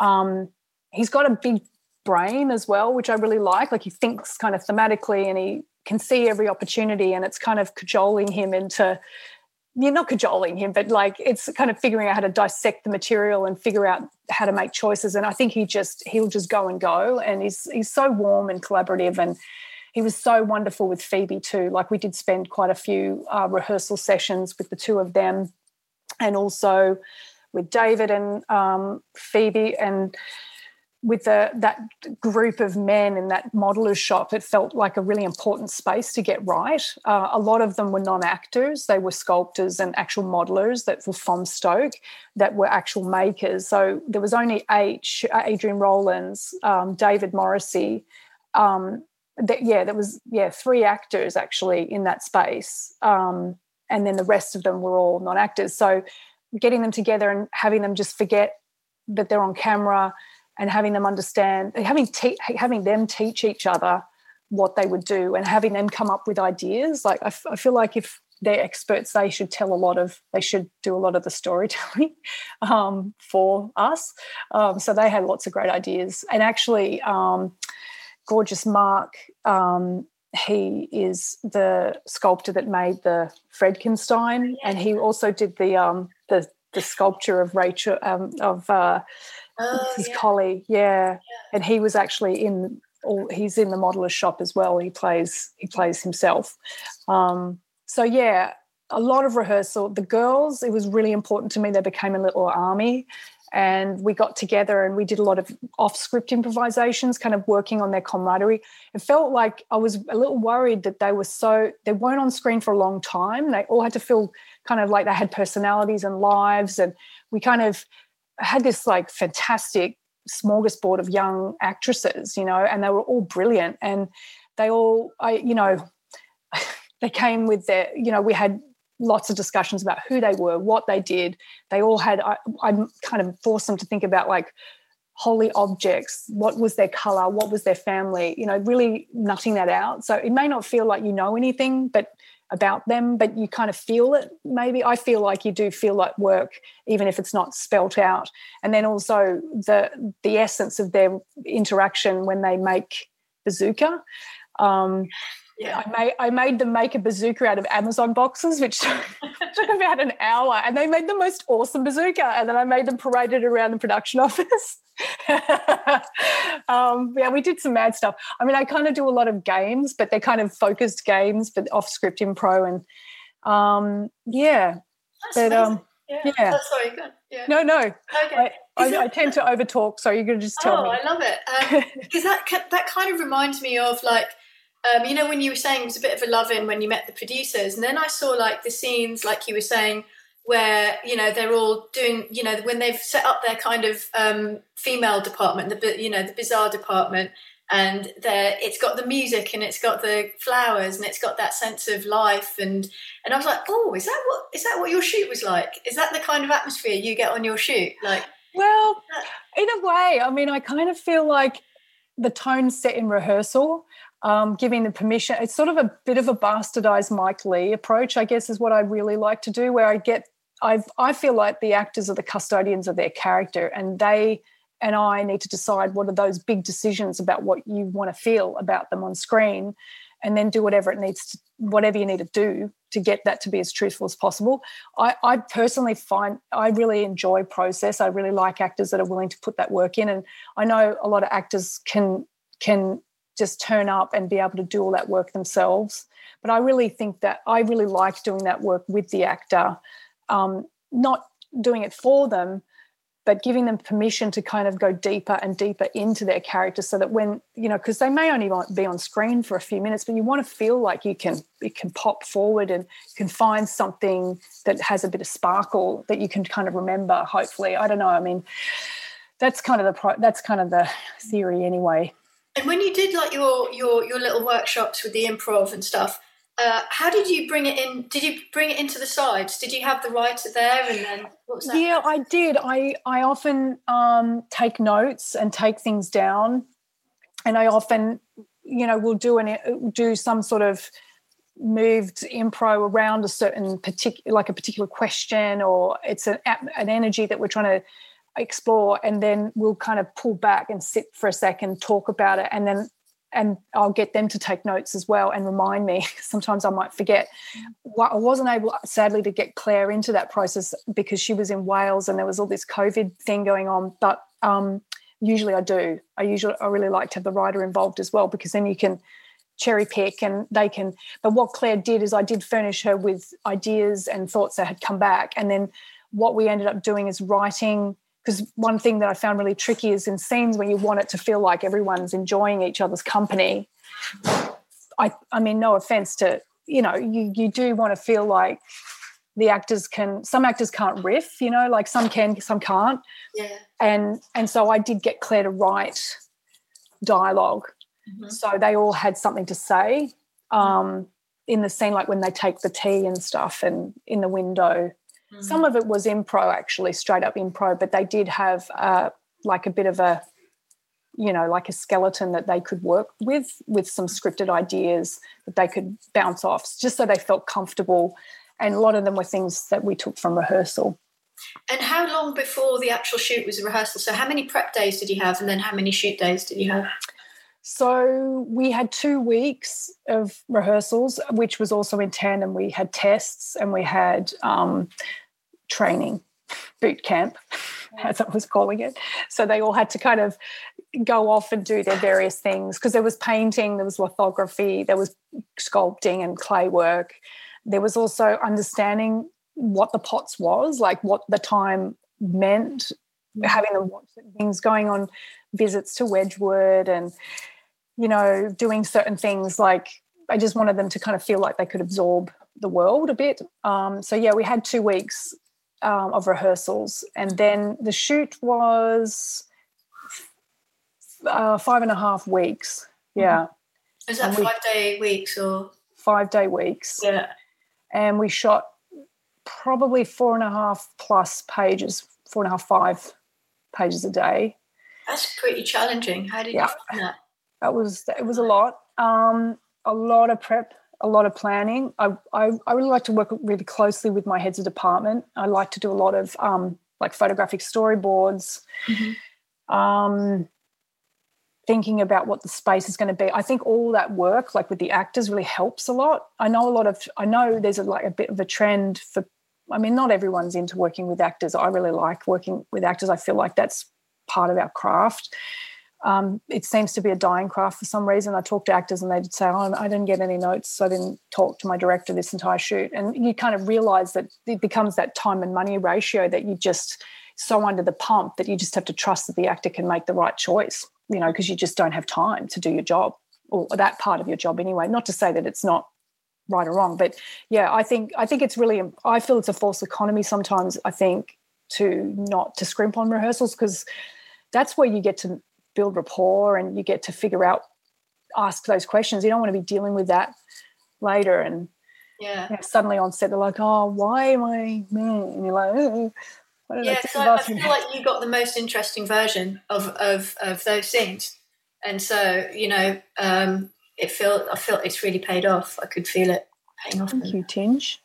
um, he's got a big brain as well, which I really like. Like he thinks kind of thematically and he can see every opportunity and it's kind of cajoling him into you're not cajoling him, but like it's kind of figuring out how to dissect the material and figure out how to make choices. And I think he just he'll just go and go. And he's he's so warm and collaborative and he was so wonderful with Phoebe too. Like we did spend quite a few uh, rehearsal sessions with the two of them, and also with David and um, Phoebe and with the, that group of men in that modeler's shop, it felt like a really important space to get right. Uh, a lot of them were non actors, they were sculptors and actual modelers that were from Stoke, that were actual makers. So there was only eight Adrian Rowlands, um, David Morrissey. Um, that, yeah, there was yeah three actors actually in that space, um, and then the rest of them were all non actors. So getting them together and having them just forget that they're on camera and having them understand, having te- having them teach each other what they would do, and having them come up with ideas. Like I, f- I feel like if they're experts, they should tell a lot of, they should do a lot of the storytelling um, for us. Um, so they had lots of great ideas, and actually, um, gorgeous Mark. Um, he is the sculptor that made the Fredkenstein, and he also did the um, the the sculpture of Rachel um, of uh, oh, his yeah. colley, yeah. yeah. And he was actually in all he's in the modeler's shop as well. He plays he plays himself. Um, so yeah, a lot of rehearsal. The girls, it was really important to me. They became a little army. And we got together and we did a lot of off script improvisations, kind of working on their camaraderie. It felt like I was a little worried that they were so, they weren't on screen for a long time. They all had to feel kind of like they had personalities and lives. And we kind of had this like fantastic smorgasbord of young actresses, you know, and they were all brilliant. And they all, I, you know, they came with their, you know, we had lots of discussions about who they were, what they did. They all had, I, I kind of forced them to think about like holy objects, what was their color, what was their family, you know, really nutting that out. So it may not feel like you know anything, but about them, but you kind of feel it. Maybe I feel like you do feel like work, even if it's not spelt out. And then also the the essence of their interaction when they make bazooka. Um, yeah. I made I made them make a bazooka out of Amazon boxes, which took about an hour, and they made the most awesome bazooka. And then I made them parade it around the production office. um, yeah, we did some mad stuff. I mean, I kind of do a lot of games, but they're kind of focused games, but off script impro, and um, yeah, That's but um, yeah. yeah. Oh, good. Yeah. No, no. Okay. I, I, I, tend to overtalk, so you're going to just tell oh, me. Oh, I love it. Because um, that that kind of reminds me of like um, you know, when you were saying it was a bit of a love in when you met the producers, and then I saw like the scenes, like you were saying, where you know they're all doing, you know, when they've set up their kind of um, female department, the you know the bizarre department, and there it's got the music and it's got the flowers and it's got that sense of life, and and I was like, oh, is that what is that what your shoot was like? Is that the kind of atmosphere you get on your shoot? Like, well, in a way, I mean, I kind of feel like the tone set in rehearsal um, giving the permission. It's sort of a bit of a bastardized Mike Leigh approach, I guess, is what I really like to do, where I get, i I feel like the actors are the custodians of their character and they and I need to decide what are those big decisions about what you want to feel about them on screen and then do whatever it needs to, whatever you need to do to get that to be as truthful as possible. I, I personally find I really enjoy process. I really like actors that are willing to put that work in. And I know a lot of actors can can just turn up and be able to do all that work themselves. But I really think that I really like doing that work with the actor, um, not doing it for them, but giving them permission to kind of go deeper and deeper into their character so that when you know because they may only be on screen for a few minutes but you want to feel like you can you can pop forward and can find something that has a bit of sparkle that you can kind of remember hopefully i don't know i mean that's kind of the pro- that's kind of the theory anyway and when you did like your your your little workshops with the improv and stuff, uh, how did you bring it in? Did you bring it into the sides? Did you have the writer there, and then what was that? Yeah, I did. I I often um, take notes and take things down. and I often, you know, will do an do some sort of moved impro around a certain particular like a particular question or it's an an energy that we're trying to explore and then we'll kind of pull back and sit for a second talk about it and then and I'll get them to take notes as well and remind me. Sometimes I might forget. I wasn't able, sadly, to get Claire into that process because she was in Wales and there was all this COVID thing going on. But um, usually I do. I usually I really like to have the writer involved as well because then you can cherry pick and they can. But what Claire did is I did furnish her with ideas and thoughts that had come back, and then what we ended up doing is writing because one thing that I found really tricky is in scenes where you want it to feel like everyone's enjoying each other's company. I, I mean, no offense to, you know, you, you do want to feel like the actors can, some actors can't riff, you know, like some can, some can't. Yeah. And, and so I did get Claire to write dialog mm-hmm. So they all had something to say um, in the scene, like when they take the tea and stuff and in the window Mm-hmm. Some of it was impro, actually, straight up impro, but they did have uh, like a bit of a, you know, like a skeleton that they could work with, with some scripted ideas that they could bounce off, just so they felt comfortable. And a lot of them were things that we took from rehearsal. And how long before the actual shoot was a rehearsal? So, how many prep days did you have, and then how many shoot days did you have? So we had two weeks of rehearsals, which was also in tandem. We had tests and we had um, training, boot camp, as I was calling it. So they all had to kind of go off and do their various things because there was painting, there was lithography, there was sculpting and clay work. There was also understanding what the pots was, like what the time meant, mm. having them watch things, going on visits to Wedgwood and you know, doing certain things like I just wanted them to kind of feel like they could absorb the world a bit. Um, so yeah, we had two weeks um, of rehearsals, and then the shoot was uh, five and a half weeks. Yeah, is that five day weeks or five day weeks? Yeah, and we shot probably four and a half plus pages, four and a half five pages a day. That's pretty challenging. How did yeah. you find that? It was it was a lot, um, a lot of prep, a lot of planning. I, I, I really like to work really closely with my heads of department. I like to do a lot of um, like photographic storyboards. Mm-hmm. Um, thinking about what the space is going to be. I think all that work, like with the actors, really helps a lot. I know a lot of, I know there's a, like a bit of a trend for. I mean, not everyone's into working with actors. I really like working with actors. I feel like that's part of our craft um, it seems to be a dying craft for some reason. I talk to actors and they'd say, oh, I didn't get any notes, so I didn't talk to my director this entire shoot. And you kind of realize that it becomes that time and money ratio that you just so under the pump that you just have to trust that the actor can make the right choice, you know, because you just don't have time to do your job or that part of your job anyway. Not to say that it's not right or wrong, but yeah, I think I think it's really I feel it's a false economy sometimes. I think to not to scrimp on rehearsals because that's where you get to build rapport and you get to figure out ask those questions. You don't want to be dealing with that later and yeah. you know, suddenly on set they're like oh why am i and you're like oh, yeah so I, I feel like you got the most interesting version of of of those scenes. And so you know um it felt i felt it's really paid off. I could feel it paying off thank you tinge.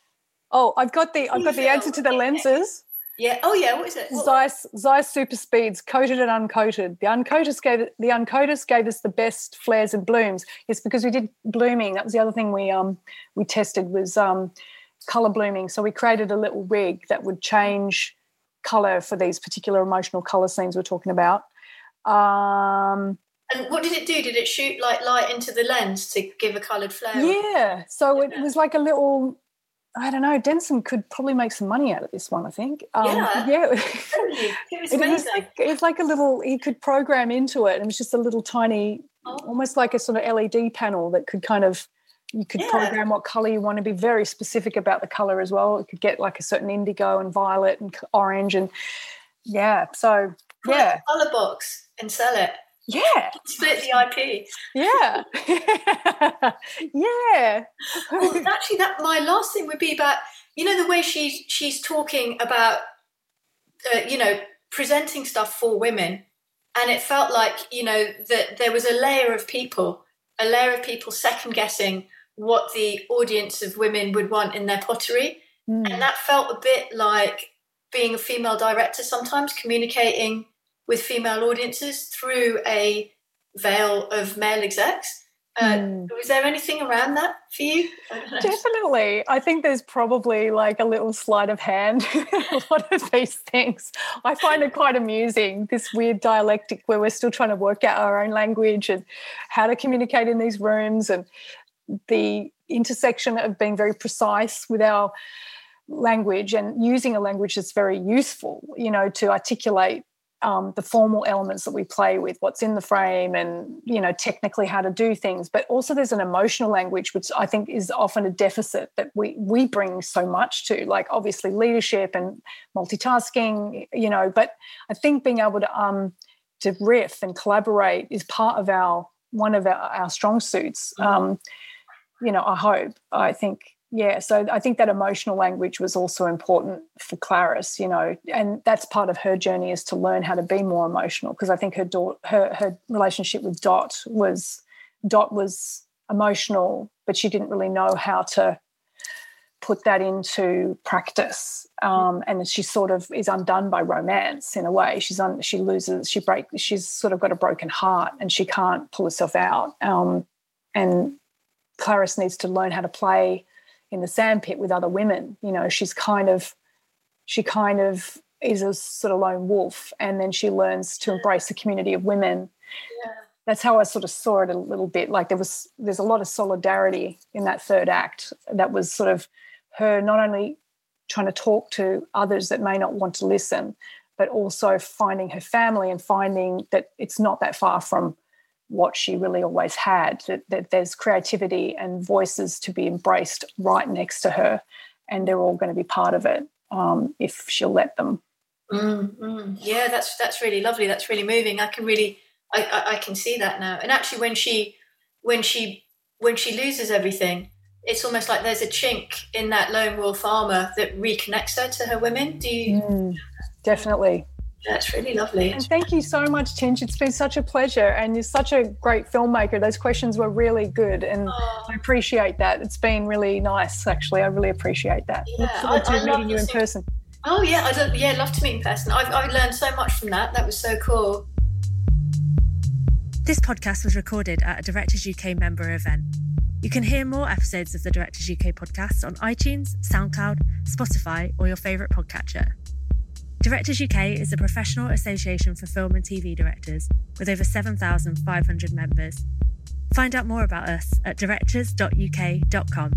Oh i've got the i've got the answer to the lenses yeah. Oh, yeah. What is it? Zeiss, Zeiss Super Speeds, coated and uncoated. The uncoated gave the uncoated gave us the best flares and blooms. It's because we did blooming. That was the other thing we um we tested was um color blooming. So we created a little rig that would change color for these particular emotional color scenes we're talking about. Um, and what did it do? Did it shoot like light into the lens to give a coloured flare? Yeah. So it was like a little I don't know. Denson could probably make some money out of this one. I think. Um, yeah. Yeah. it was, it was like it was like a little. He could program into it. It was just a little tiny, oh. almost like a sort of LED panel that could kind of. You could yeah. program what color you want to be very specific about the color as well. It could get like a certain indigo and violet and orange and yeah. So yeah, color box and sell it. Yeah. Split the IP. Yeah. yeah. Well, actually, that my last thing would be about you know the way she's she's talking about uh, you know presenting stuff for women and it felt like you know that there was a layer of people, a layer of people second guessing what the audience of women would want in their pottery, mm. and that felt a bit like being a female director sometimes communicating with female audiences through a veil of male execs. Uh, mm. Was there anything around that for you? Definitely. I think there's probably like a little sleight of hand a lot of these things. I find it quite amusing, this weird dialectic where we're still trying to work out our own language and how to communicate in these rooms and the intersection of being very precise with our language and using a language that's very useful, you know, to articulate um, the formal elements that we play with, what's in the frame, and you know technically how to do things. But also there's an emotional language, which I think is often a deficit that we we bring so much to, like obviously leadership and multitasking, you know. But I think being able to um to riff and collaborate is part of our one of our, our strong suits. Mm-hmm. Um, you know, I hope. I think yeah so i think that emotional language was also important for clarice you know and that's part of her journey is to learn how to be more emotional because i think her daughter her, her relationship with dot was dot was emotional but she didn't really know how to put that into practice um, and she sort of is undone by romance in a way. She's on she loses she break she's sort of got a broken heart and she can't pull herself out um, and clarice needs to learn how to play in the sandpit with other women. You know, she's kind of she kind of is a sort of lone wolf, and then she learns to embrace the community of women. Yeah. That's how I sort of saw it a little bit. Like there was there's a lot of solidarity in that third act. That was sort of her not only trying to talk to others that may not want to listen, but also finding her family and finding that it's not that far from what she really always had that, that there's creativity and voices to be embraced right next to her and they're all going to be part of it um, if she'll let them. Mm-hmm. yeah that's that's really lovely. That's really moving. I can really I, I, I can see that now. And actually when she when she when she loses everything it's almost like there's a chink in that lone wolf armor that reconnects her to her women. Do you mm, definitely that's really lovely. And thank you so much, Tinge. It's been such a pleasure. And you're such a great filmmaker. Those questions were really good. And oh. I appreciate that. It's been really nice, actually. I really appreciate that. Yeah, Look forward I, to I meeting you in person. Oh, yeah. I'd love, yeah, love to meet in person. I've, I've learned so much from that. That was so cool. This podcast was recorded at a Directors UK member event. You can hear more episodes of the Directors UK podcast on iTunes, SoundCloud, Spotify, or your favourite podcatcher. Directors UK is a professional association for film and TV directors with over 7,500 members. Find out more about us at directors.uk.com.